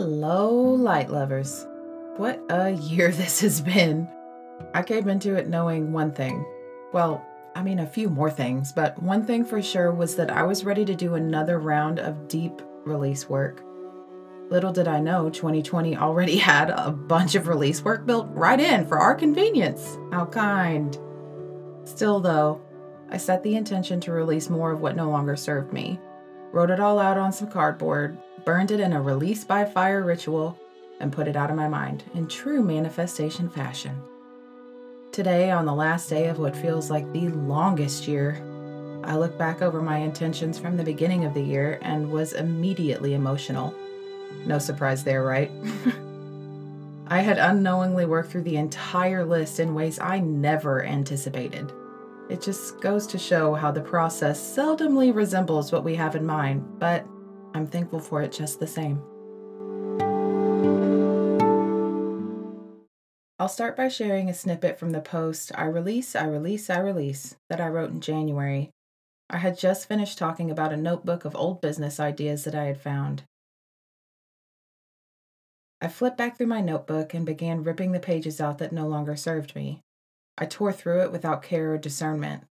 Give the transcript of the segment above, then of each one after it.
Hello, light lovers. What a year this has been. I came into it knowing one thing. Well, I mean, a few more things, but one thing for sure was that I was ready to do another round of deep release work. Little did I know 2020 already had a bunch of release work built right in for our convenience. How kind. Still, though, I set the intention to release more of what no longer served me, wrote it all out on some cardboard, burned it in a release by fire ritual, and put it out of my mind in true manifestation fashion. Today, on the last day of what feels like the longest year, I look back over my intentions from the beginning of the year and was immediately emotional. No surprise there, right? I had unknowingly worked through the entire list in ways I never anticipated. It just goes to show how the process seldomly resembles what we have in mind, but I'm thankful for it just the same. I'll start by sharing a snippet from the post I release, I release, I release that I wrote in January. I had just finished talking about a notebook of old business ideas that I had found. I flipped back through my notebook and began ripping the pages out that no longer served me. I tore through it without care or discernment.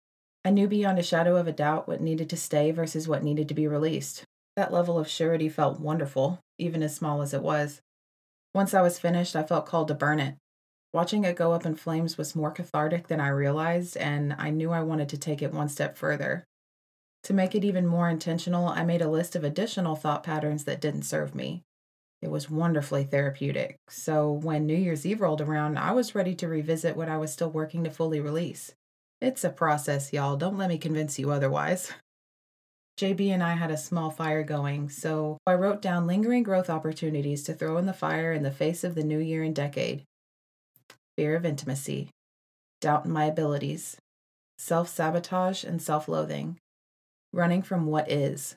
I knew beyond a shadow of a doubt what needed to stay versus what needed to be released. That level of surety felt wonderful, even as small as it was. Once I was finished, I felt called to burn it. Watching it go up in flames was more cathartic than I realized, and I knew I wanted to take it one step further. To make it even more intentional, I made a list of additional thought patterns that didn't serve me. It was wonderfully therapeutic. So when New Year's Eve rolled around, I was ready to revisit what I was still working to fully release. It's a process, y'all. Don't let me convince you otherwise. JB and I had a small fire going, so I wrote down lingering growth opportunities to throw in the fire in the face of the new year and decade fear of intimacy, doubt in my abilities, self sabotage and self loathing, running from what is,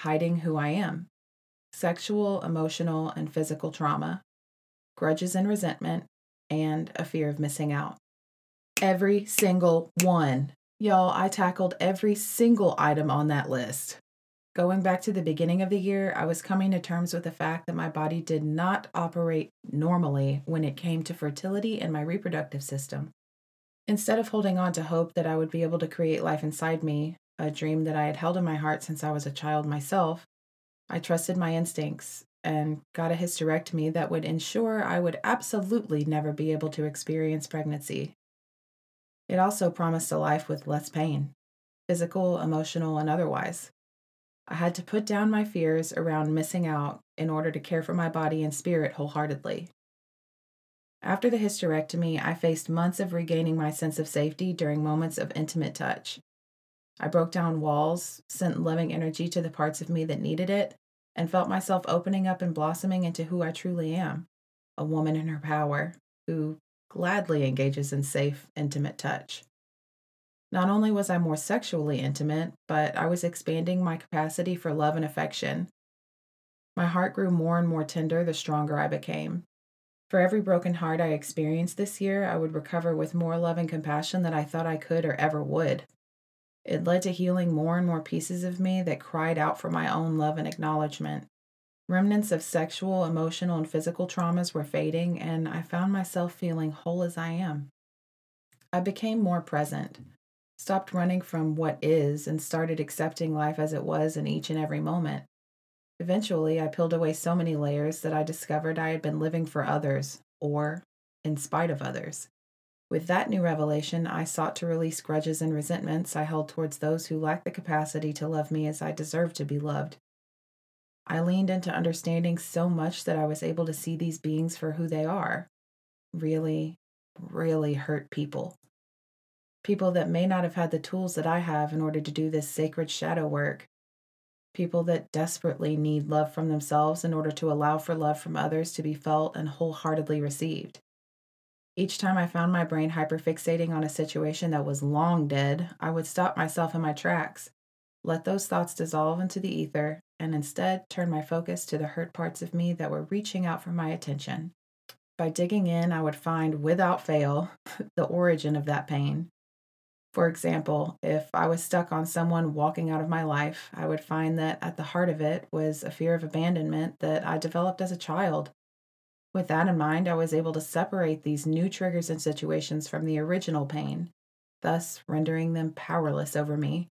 hiding who I am, sexual, emotional, and physical trauma, grudges and resentment, and a fear of missing out. Every single one. Y'all, I tackled every single item on that list. Going back to the beginning of the year, I was coming to terms with the fact that my body did not operate normally when it came to fertility and my reproductive system. Instead of holding on to hope that I would be able to create life inside me, a dream that I had held in my heart since I was a child myself, I trusted my instincts and got a hysterectomy that would ensure I would absolutely never be able to experience pregnancy. It also promised a life with less pain, physical, emotional, and otherwise. I had to put down my fears around missing out in order to care for my body and spirit wholeheartedly. After the hysterectomy, I faced months of regaining my sense of safety during moments of intimate touch. I broke down walls, sent loving energy to the parts of me that needed it, and felt myself opening up and blossoming into who I truly am a woman in her power who gladly engages in safe, intimate touch. Not only was I more sexually intimate, but I was expanding my capacity for love and affection. My heart grew more and more tender the stronger I became. For every broken heart I experienced this year, I would recover with more love and compassion than I thought I could or ever would. It led to healing more and more pieces of me that cried out for my own love and acknowledgement. Remnants of sexual, emotional, and physical traumas were fading, and I found myself feeling whole as I am. I became more present, stopped running from what is, and started accepting life as it was in each and every moment. Eventually, I peeled away so many layers that I discovered I had been living for others, or in spite of others. With that new revelation, I sought to release grudges and resentments I held towards those who lacked the capacity to love me as I deserved to be loved. I leaned into understanding so much that I was able to see these beings for who they are really, really hurt people. People that may not have had the tools that I have in order to do this sacred shadow work. People that desperately need love from themselves in order to allow for love from others to be felt and wholeheartedly received. Each time I found my brain hyperfixating on a situation that was long dead, I would stop myself in my tracks, let those thoughts dissolve into the ether, and instead turn my focus to the hurt parts of me that were reaching out for my attention. By digging in, I would find, without fail, the origin of that pain. For example, if I was stuck on someone walking out of my life, I would find that at the heart of it was a fear of abandonment that I developed as a child. With that in mind, I was able to separate these new triggers and situations from the original pain, thus rendering them powerless over me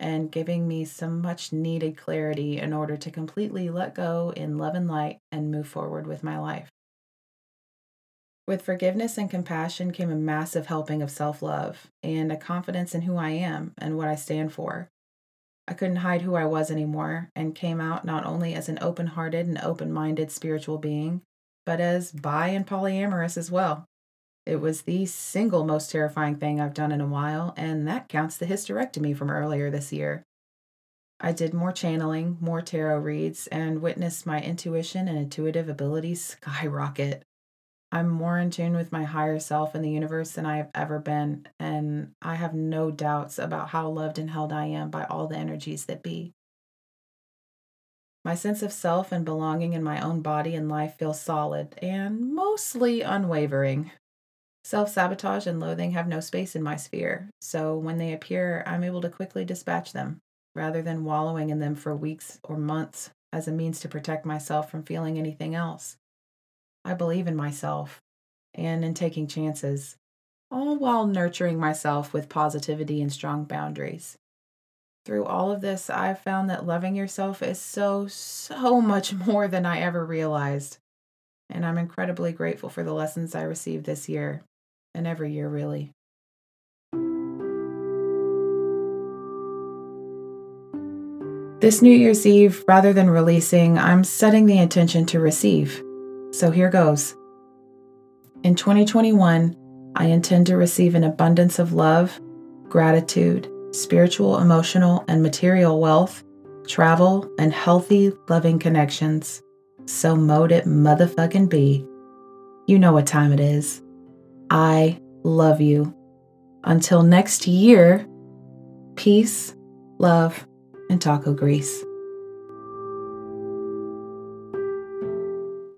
and giving me some much needed clarity in order to completely let go in love and light and move forward with my life. With forgiveness and compassion came a massive helping of self love and a confidence in who I am and what I stand for. I couldn't hide who I was anymore and came out not only as an open hearted and open minded spiritual being, but as bi and polyamorous as well. It was the single most terrifying thing I've done in a while, and that counts the hysterectomy from earlier this year. I did more channeling, more tarot reads, and witnessed my intuition and intuitive abilities skyrocket. I'm more in tune with my higher self and the universe than I have ever been, and I have no doubts about how loved and held I am by all the energies that be. My sense of self and belonging in my own body and life feels solid and mostly unwavering. Self sabotage and loathing have no space in my sphere, so when they appear, I'm able to quickly dispatch them rather than wallowing in them for weeks or months as a means to protect myself from feeling anything else. I believe in myself and in taking chances, all while nurturing myself with positivity and strong boundaries. Through all of this, I've found that loving yourself is so, so much more than I ever realized. And I'm incredibly grateful for the lessons I received this year and every year, really. This New Year's Eve, rather than releasing, I'm setting the intention to receive. So here goes. In 2021, I intend to receive an abundance of love, gratitude, spiritual, emotional, and material wealth, travel, and healthy, loving connections. So mote it motherfucking be. You know what time it is. I love you. Until next year, peace, love, and taco grease.